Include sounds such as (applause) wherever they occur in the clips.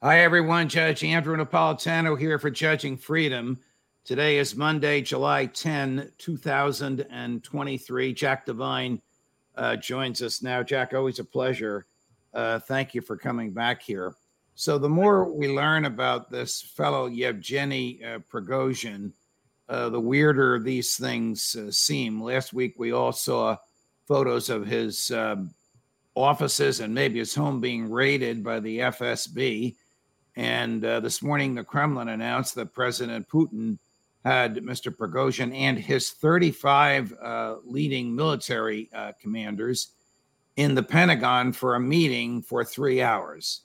Hi, everyone. Judge Andrew Napolitano here for Judging Freedom. Today is Monday, July 10, 2023. Jack Devine uh, joins us now. Jack, always a pleasure. Uh, thank you for coming back here. So, the more we learn about this fellow Yevgeny uh, Prigozhin, uh, the weirder these things uh, seem. Last week, we all saw photos of his um, offices and maybe his home being raided by the FSB. And uh, this morning, the Kremlin announced that President Putin had Mr. Prigozhin and his 35 uh, leading military uh, commanders in the Pentagon for a meeting for three hours.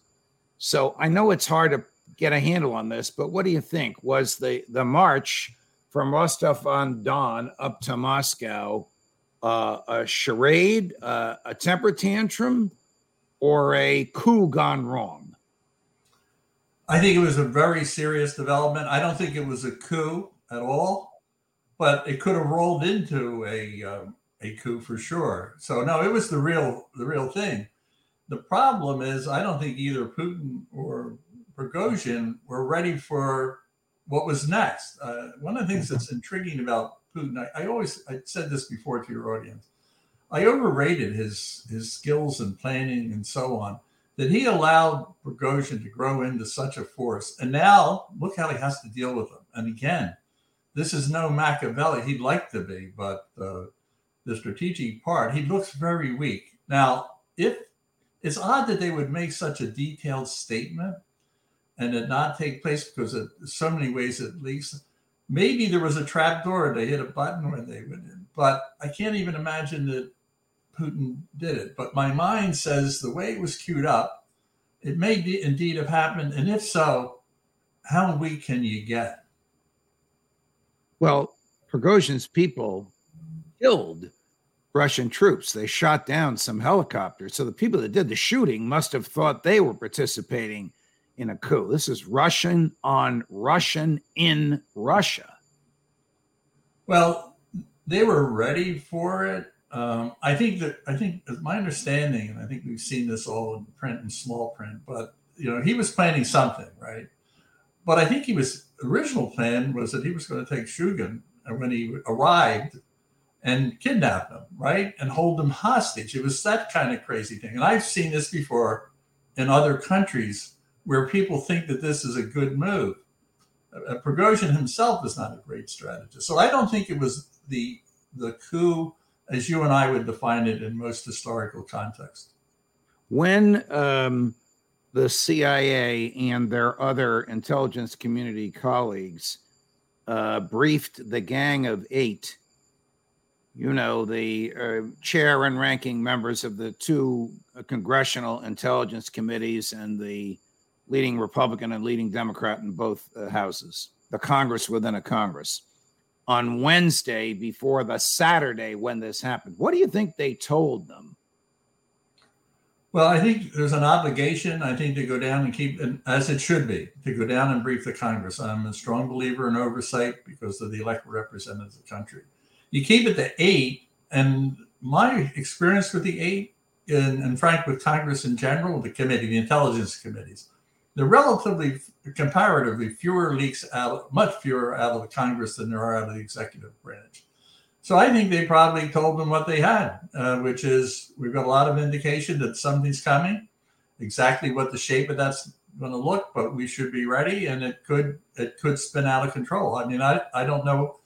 So I know it's hard to get a handle on this, but what do you think? Was the, the march from Rostov on Don up to Moscow uh, a charade, uh, a temper tantrum, or a coup gone wrong? I think it was a very serious development. I don't think it was a coup at all, but it could have rolled into a um, a coup for sure. So no, it was the real the real thing. The problem is, I don't think either Putin or Prigozhin were ready for what was next. Uh, one of the things that's intriguing about Putin, I, I always I said this before to your audience, I overrated his his skills and planning and so on that he allowed Prigozhin to grow into such a force. And now look how he has to deal with them. And again, this is no Machiavelli. He'd like to be, but uh, the strategic part, he looks very weak. Now, if it's odd that they would make such a detailed statement and it not take place because in so many ways at least maybe there was a trap door they hit a button when they went in but i can't even imagine that Putin did it. But my mind says the way it was queued up, it may be, indeed have happened. And if so, how weak can you get? Well, Prigozhin's people killed Russian troops. They shot down some helicopters. So the people that did the shooting must have thought they were participating in a coup. This is Russian on Russian in Russia. Well, they were ready for it. Um, I think that I think my understanding, and I think we've seen this all in print and small print, but you know, he was planning something, right? But I think he was original plan was that he was going to take Shugan and when he arrived and kidnap him, right? And hold him hostage. It was that kind of crazy thing. And I've seen this before in other countries where people think that this is a good move. Uh, Prigozhin himself is not a great strategist. So I don't think it was the the coup as you and I would define it in most historical context. When um, the CIA and their other intelligence community colleagues uh, briefed the Gang of Eight, you know, the uh, chair and ranking members of the two uh, congressional intelligence committees and the leading Republican and leading Democrat in both uh, houses, the Congress within a Congress on Wednesday before the Saturday when this happened. What do you think they told them? Well, I think there's an obligation, I think, to go down and keep, as it should be, to go down and brief the Congress. I'm a strong believer in oversight because of the elected representatives of the country. You keep it to eight, and my experience with the eight, and, and frank with Congress in general, the committee, the intelligence committees, are relatively, comparatively fewer leaks out, much fewer out of the Congress than there are out of the executive branch. So I think they probably told them what they had, uh, which is we've got a lot of indication that something's coming. Exactly what the shape of that's going to look, but we should be ready, and it could it could spin out of control. I mean, I I don't know,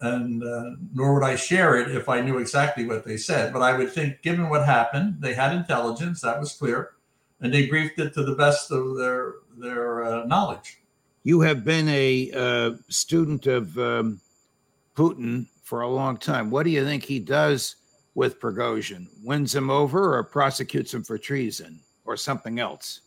and uh, nor would I share it if I knew exactly what they said. But I would think, given what happened, they had intelligence that was clear, and they briefed it to the best of their their uh, knowledge. You have been a uh, student of um, Putin for a long time. What do you think he does with Prigozhin? Wins him over or prosecutes him for treason or something else?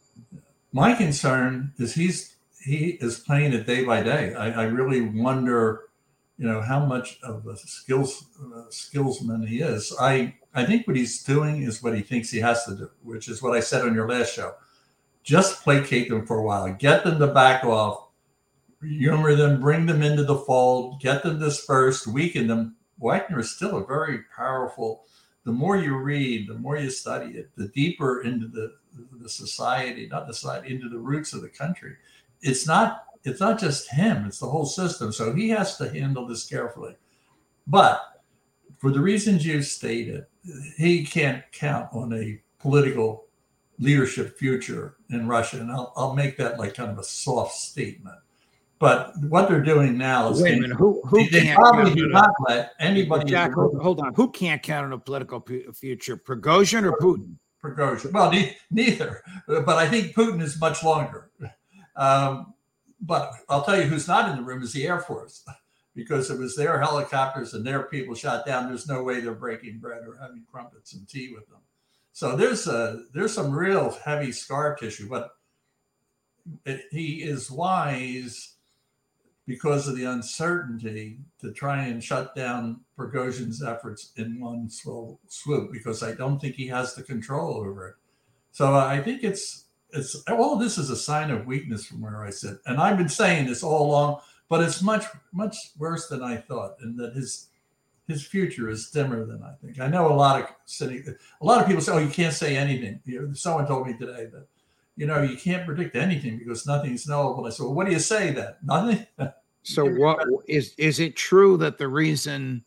My concern is he's he is playing it day by day. I, I really wonder, you know, how much of a skills uh, skillsman he is. I I think what he's doing is what he thinks he has to do, which is what I said on your last show. Just placate them for a while, get them to back off, humor them, bring them into the fold, get them dispersed, weaken them. Wagner is still a very powerful. The more you read, the more you study it, the deeper into the the society, not the society, into the roots of the country. It's not it's not just him; it's the whole system. So he has to handle this carefully. But for the reasons you stated, he can't count on a political leadership future in Russia, and I'll, I'll make that like kind of a soft statement. But what they're doing now is wait a minute. Who who they can't probably do not let anybody. Jack, hold, hold on. Who can't count on a political pu- future? Prigozhin or Putin? Prigozhin. Well, ne- neither, but I think Putin is much longer. Um, but I'll tell you who's not in the room is the Air Force, (laughs) because it was their helicopters and their people shot down. There's no way they're breaking bread or having crumpets and tea with them. So there's a there's some real heavy scar tissue, but it, he is wise because of the uncertainty to try and shut down Prigozhin's efforts in one swoop, swoop because I don't think he has the control over it. So I think it's it's all this is a sign of weakness from where I sit, and I've been saying this all along, but it's much much worse than I thought, and that his his future is dimmer than I think. I know a lot of sitting, a lot of people say, "Oh, you can't say anything." You know, someone told me today that you know you can't predict anything because nothing's knowable. I said, "Well, what do you say then? Nothing." (laughs) So what is is it true that the reason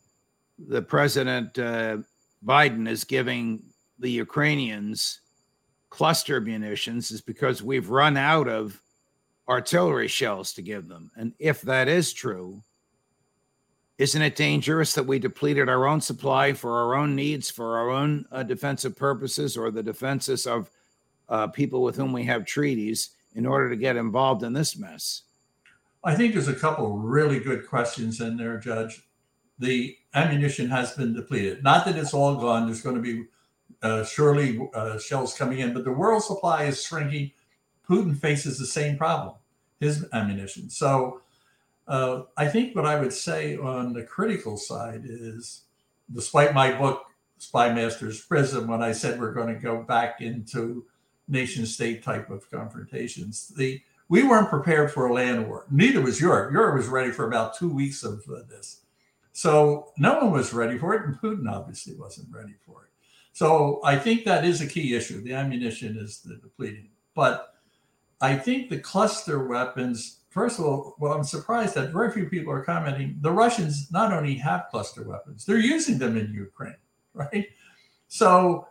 the president uh, Biden is giving the Ukrainians cluster munitions is because we've run out of artillery shells to give them? And if that is true, isn't it dangerous that we depleted our own supply for our own needs, for our own uh, defensive purposes, or the defenses of uh, people with whom we have treaties in order to get involved in this mess? I think there's a couple really good questions in there, Judge. The ammunition has been depleted. Not that it's all gone. There's going to be uh, surely uh, shells coming in, but the world supply is shrinking. Putin faces the same problem, his ammunition. So uh, I think what I would say on the critical side is, despite my book, Spymaster's Prism, when I said we're going to go back into nation state type of confrontations, the we weren't prepared for a land war. Neither was Europe. Europe was ready for about two weeks of this. So no one was ready for it, and Putin obviously wasn't ready for it. So I think that is a key issue. The ammunition is the depleting. But I think the cluster weapons, first of all, well, I'm surprised that very few people are commenting. The Russians not only have cluster weapons, they're using them in Ukraine, (laughs) right? So,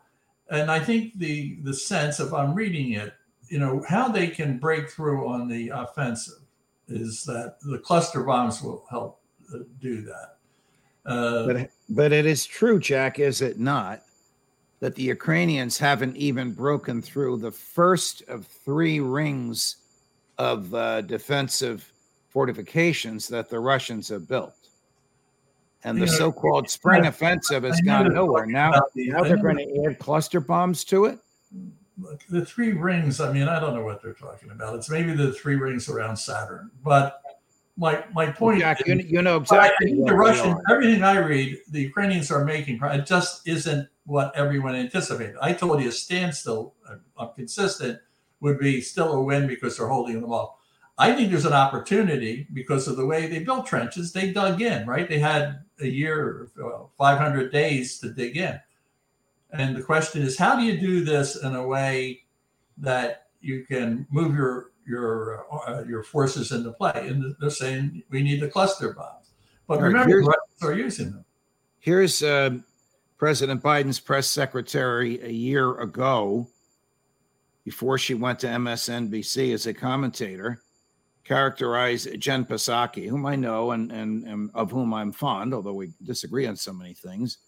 and I think the the sense, if I'm reading it, you know, how they can break through on the offensive is that the cluster bombs will help uh, do that. Uh, But but it is true, Jack, is it not, that the Ukrainians haven't even broken through the first of three rings of uh, defensive fortifications that the Russians have built. And the so-called spring offensive has gone nowhere. Now, now they're going to add cluster bombs to it. the three rings, I mean, I don't know what they're talking about. It's maybe the three rings around Saturn. But my my point Jack, is, you, you know exactly the Russian, everything I read, the Ukrainians are making. It just isn't what everyone anticipated. I told you a standstill, uh, uh, consistent, would be still a win because they're holding them off. I think there's an opportunity because of the way they built trenches. They dug in, right? They had a year, well, 500 days to dig in. And the question is, how do you do this in a way that you can move your your uh, your forces into play. And they're saying we need the cluster bombs. But right, remember, Russians are using them. Here's uh, President Biden's press secretary a year ago, before she went to MSNBC as a commentator, characterized Jen Psaki, whom I know and, and, and of whom I'm fond, although we disagree on so many things,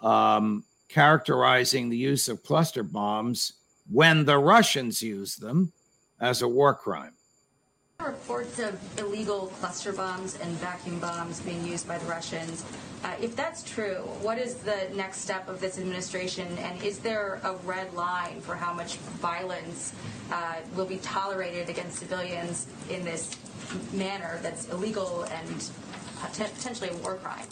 um, characterizing the use of cluster bombs when the Russians use them as a war crime. Reports of illegal cluster bombs and vacuum bombs being used by the Russians. Uh, if that's true, what is the next step of this administration? And is there a red line for how much violence uh, will be tolerated against civilians in this manner that's illegal and potentially a war crime?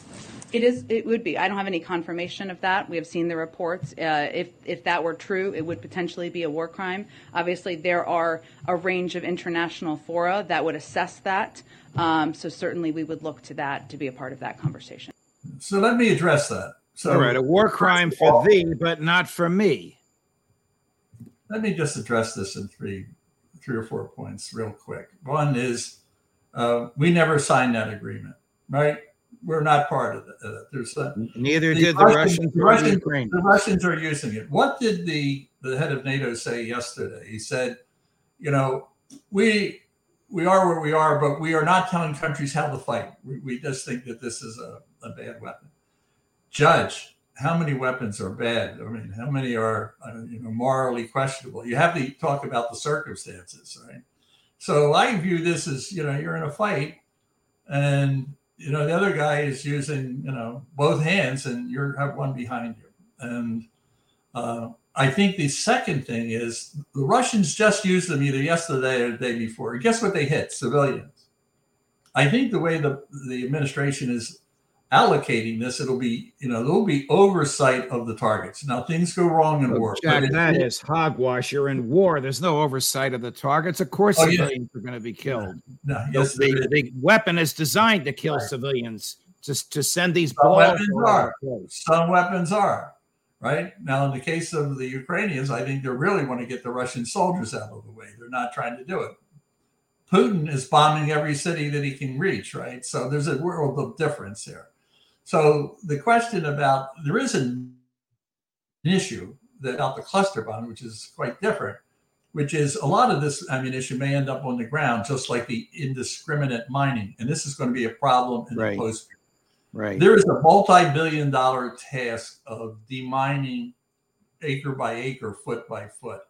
It is. It would be. I don't have any confirmation of that. We have seen the reports. Uh, if if that were true, it would potentially be a war crime. Obviously, there are a range of international fora that would assess that. Um, so certainly, we would look to that to be a part of that conversation. So let me address that. So All right, a war crime first all- for thee, but not for me. let me just address this in three three or four points real quick. One is uh, we never signed that agreement, right? We're not part of that. Uh, there's a, Neither The did the Russians- Russians the Russians- the Russians are using it. What did the the head of NATO say yesterday? He said, you know, we we are where we are, but we are not telling countries how to fight. We, we just think that this is a, a bad weapon. Judge, how many weapons are bad? I mean, how many are uh, you know morally questionable? You have to talk about the circumstances, right? So I view this as you know you're in a fight, and you know the other guy is using you know both hands, and you have one behind you. And uh, I think the second thing is the Russians just used them either yesterday or the day before. Guess what they hit? Civilians. I think the way the the administration is allocating this, it'll be you know there'll be oversight of the targets. Now things go wrong in oh, war. Jack, it- that is hogwash. You're in war. There's no oversight of the targets. Of course, Oh, yeah. civilians are going to be killed. no, yes, the, is. the weapon is designed to kill Right. civilians, just to send these Some weapons are. some weapons are right now in the case of the ukrainians i think they really want to get the russian soldiers out of the way they're not trying to do it putin is bombing every city that he can reach right so there's a world of difference here so the question about there is an issue that about the cluster bomb which is quite different which is a lot of this ammunition may end up on the ground just like the indiscriminate mining and this is going to be a problem in Right. the post Right. there is a multi-billion dollar task of demining acre by acre, foot by foot.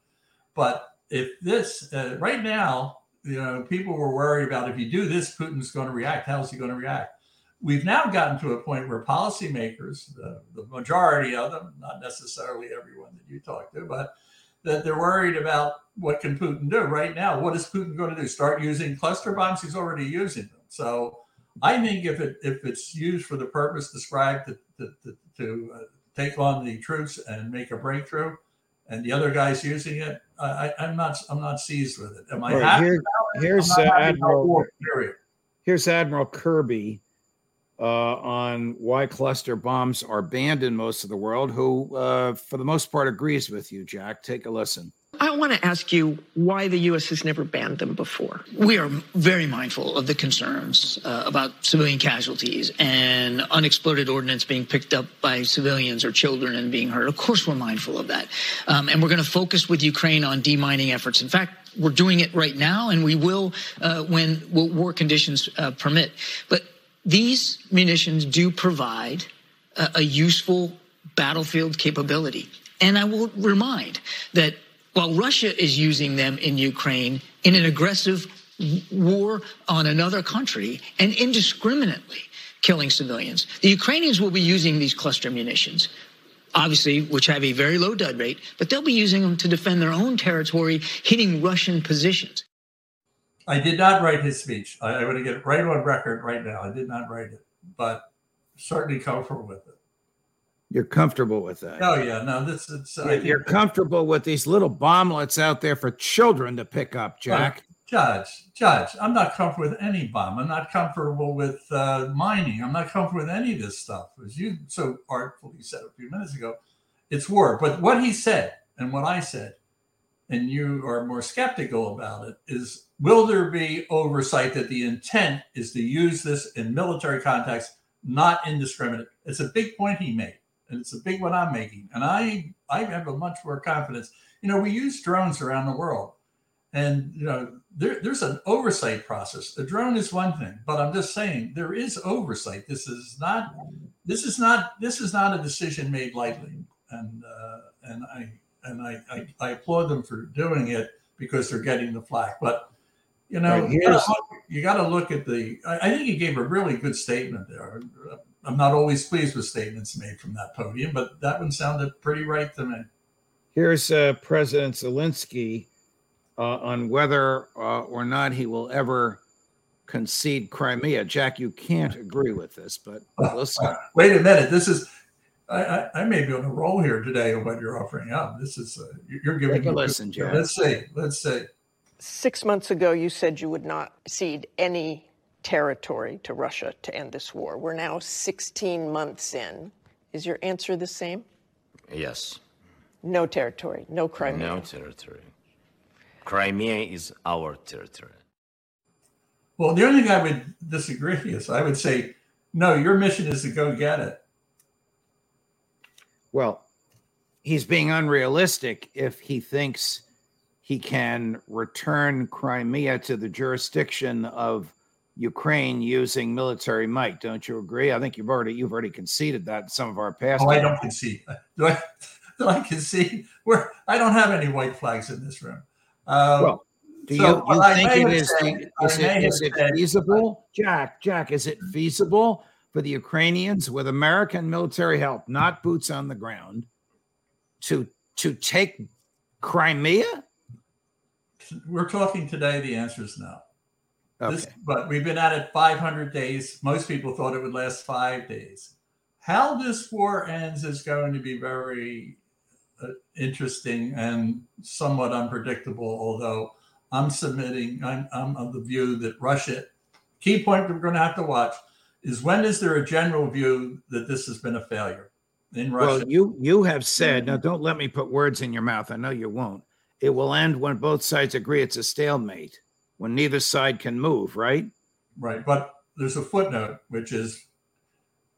But if this uh, right now, you know, people were worried about if you do this, Putin's going to react. How's he going to react? We've now gotten to a point where policymakers, the, the majority of them, not necessarily everyone that you talk to, but that they're worried about what can Putin do right now. What is Putin going to do? Start using cluster bombs? He's already using them. So I think if it if it's used for the purpose described to to, to, to uh, take on the troops and make a breakthrough, and the other guys using it, I, I'm not I'm not seized with it. Am I Right, here- here's, uh, Admiral-. Here's Admiral Kirby uh, on why cluster bombs are banned in most of the world, who, uh, for the most part, agrees with you, Jack. Take a listen. I want to ask you why the U.S. has never banned them before. We are very mindful of the concerns uh, about civilian casualties and unexploded ordnance being picked up by civilians or children and being hurt. Of course, we're mindful of that. Um, and we're going to focus with Ukraine on demining efforts. In fact, we're doing it right now, and we will uh, when war conditions uh, permit. But these munitions do provide a, a useful battlefield capability. And I will remind that while Russia is using them in Ukraine in an aggressive war on another country and indiscriminately killing civilians, the Ukrainians will be using these cluster munitions, obviously, which have a very low dud rate, but they'll be using them to defend their own territory, hitting Russian positions. I did not write his speech. I, I want to get it right on record right now. I did not write it, but certainly comfortable with it. You're comfortable with that. Oh yeah, no, this it's. I think- You're comfortable with these little bomblets out there for children to pick up, Jack. Judge, Judge, I'm not comfortable with any bomb. I'm not comfortable with uh, mining. I'm not comfortable with any of this stuff. As you so artfully said a few minutes ago, it's war. But what he said and what I said and you are more skeptical about it, is will there be oversight that the intent is to use this in military context, not indiscriminate? It's a big point he made, and it's a big one I'm making. And I I have a much more confidence. You know, we use drones around the world, and you know, there, there's an oversight process. A drone is one thing, but I'm just saying there is oversight. This is not this is not this is not a decision made lightly, and uh, and I and I, I, I applaud them for doing it because they're getting the flack. But you know, Right, you gotta look- you got to look at the. I, I think he gave a really good statement there. I'm not always pleased with statements made from that podium, but that one sounded pretty right to me. Here's uh, President Zelensky uh, on whether uh, or not he will ever concede Crimea. Jack, you can't agree with this, but (laughs) listen. Wait a minute. This is. I, I, I may be on a roll here today on what you're offering up. This is uh, you- you're giving. Take a me- listen, Jack. Let's see. Let's see. Six months ago, you said you would not cede any territory to Russia to end this war. We're now 16 months in. Is your answer the same? Yes, No territory, no Crimea. no territory. Crimea is our territory. Well, the only thing I would disagree with is I would say, no, your mission is to go get it. Well, he's being unrealistic if he thinks he can return Crimea to the jurisdiction of Ukraine using military might. Don't you agree? I think you've already you've already conceded that in some of our past. Oh, I don't concede. (laughs) Do I? Do I concede? Where I don't have any white flags in this room. Um, Well, Do So, you, what you I think it is, is, said- is it, is it feasible? Jack, Jack, is it feasible for the Ukrainians with American military help, not boots on the ground, to to take Crimea? we're talking today. The answer is no. Okay. This, but we've been at it 500 days. Most people thought it would last five days. How this war ends is going to be very uh, interesting and somewhat unpredictable. Although I'm submitting, I'm, I'm of the view that Russia. Key point we're going to have to watch is when is there a general view that this has been a failure in Russia? Well, you you have said now. Don't let me put words in your mouth. I know you won't. It will end when both sides agree it's a stalemate. When neither side can move. Right. Right. But there's a footnote, which is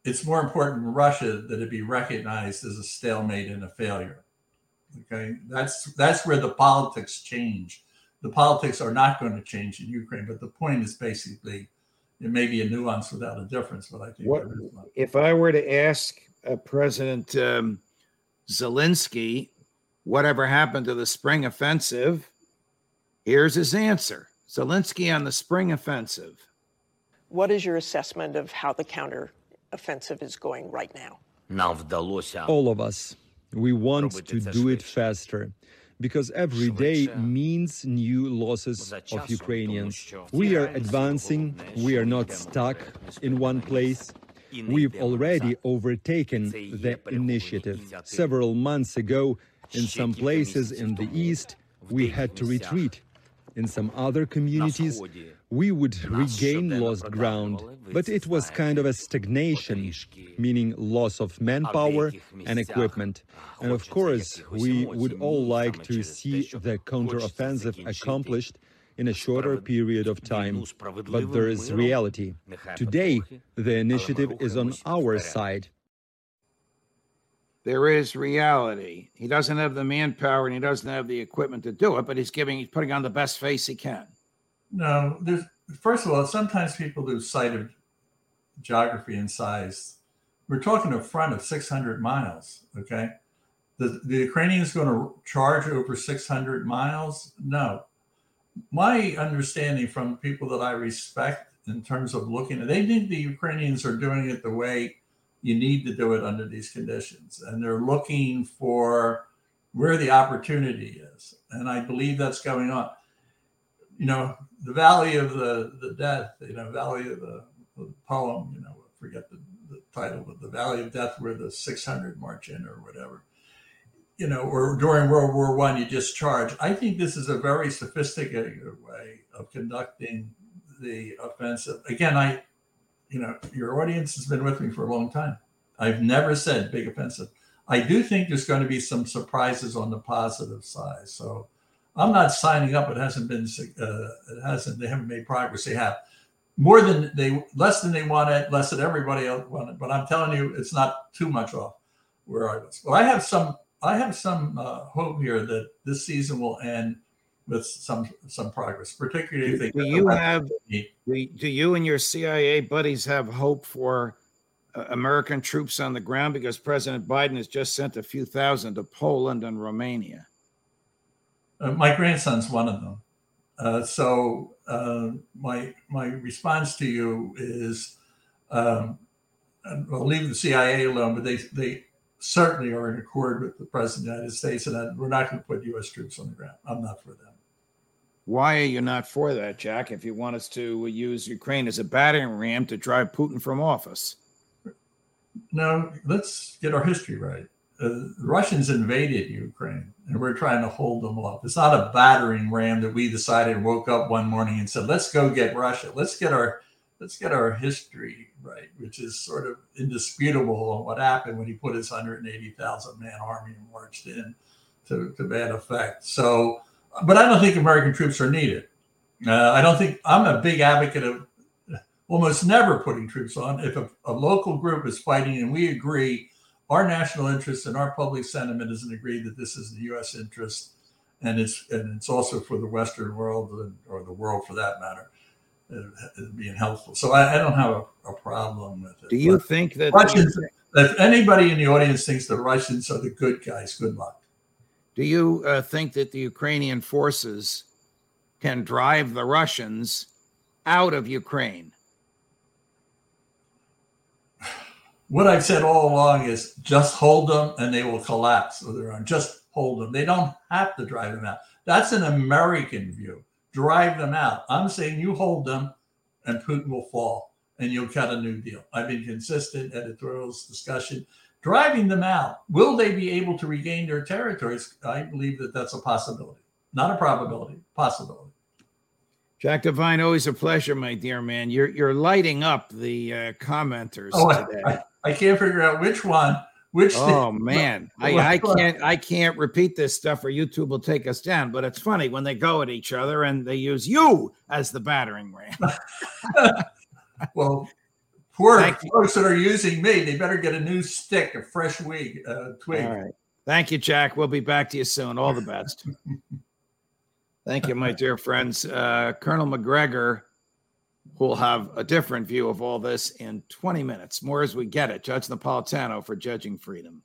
it's more important in Russia that it be recognized as a stalemate and a failure. Okay. That's that's where the politics change. The politics are not going to change in Ukraine, but the point is basically it may be a nuance without a difference, but I think what, if I were to ask uh, President um, Zelensky, whatever happened to the spring offensive? Here's his answer Zelensky on the spring offensive. What is your assessment of how the counteroffensive is going right now? All of us. We want to do it faster because every day means new losses of Ukrainians. We are advancing, we are not stuck in one place. We've already overtaken the initiative. Several months ago, in some places in the east, we had to retreat in some other communities, we would regain lost ground, but it was kind of a stagnation, meaning loss of manpower and equipment. And of course, we would all like to see the counteroffensive accomplished in a shorter period of time. But there is reality. Today, the initiative is on our side. There is reality. He doesn't have the manpower and he doesn't have the equipment to do it, but he's giving, he's putting on the best face he can. No, there's first of all, sometimes people sight of geography and size. We're talking a front of 600 miles. Okay, the the Ukrainians going to charge over 600 miles? No. My understanding from people that I respect in terms of looking, they think the Ukrainians are doing it the way you need to do it under these conditions, and they're looking for where the opportunity is, and I believe that's going on you know, the valley of the the death, you know, valley of the, the poem, you know, forget the, the title, but the valley of death where the 600 march in or whatever, you know, or during World War One, you just charge. I think this is a very sophisticated way of conducting the offensive. Again, I, you know, your audience has been with me for a long time. I've never said big offensive. I do think there's going to be some surprises on the positive side. So I'm not signing up. It hasn't been. Uh, it hasn't. They haven't made progress. They have more than they less than they wanted, less than everybody else wanted. But I'm telling you, it's not too much off where I was. Well, I have some. I have some uh, hope here that this season will end with some some progress, particularly do, do you have do you and your CIA buddies have hope for uh, American troops on the ground because President Biden has just sent a few thousand to Poland and Romania. Uh, my grandson's one of them. Uh, so uh, my my response to you is, um, I'll leave the CIA alone, but they they certainly are in accord with the president of the United States, and we're not going to put U.S. troops on the ground. I'm not for them. Why are you not for that, Jack? If you want us to use Ukraine as a battering ram to drive Putin from office? No, let's get our history right. Uh, the Russians invaded Ukraine, and we're trying to hold them off. It's not a battering ram that we decided woke up one morning and said, "Let's go get Russia. Let's get our let's get our history right," which is sort of indisputable on what happened when he put his 180,000 man army and marched in to, to bad effect. So but I don't think American troops are needed. Uh, I don't think I'm a big advocate of almost never putting troops on. If a, a, local group is fighting and we agree, our national interest and our public sentiment is an agree that this is the U.S. interest, and it's and it's also for the Western world or the world for that matter, uh, being helpful. So I, I don't have a, a, problem with it. Do you but think that Russians? If anybody in the audience thinks the Russians are the good guys, good luck. Do you uh, think that the Ukrainian forces can drive the Russians out of Ukraine? What I've said all along is just hold them and they will collapse of their own. Just hold them. They don't have to drive them out. That's an American view. Drive them out. I'm saying you hold them and Putin will fall and you'll cut a new deal. I've been consistent editorials discussion driving them out. Will they be able to regain their territories? I believe that that's a possibility, not a probability, possibility. Jack Devine, always a pleasure, my dear man. You're you're lighting up the uh, commenters oh, today. I, I, can't figure out which one. Which oh man, I, I can't I can't repeat this stuff or YouTube will take us down. But it's funny when they go at each other and they use you as the battering ram. (laughs) well, Poor folks that are using me, they better get a new stick, a fresh wig, uh, twig. All right. Thank you, Jack. We'll be back to you soon. All the best. (laughs) Thank you, my dear friends. Uh, Colonel Macgregor will have a different view of all this in 20 minutes. More as we get it. Judge Napolitano for Judging Freedom.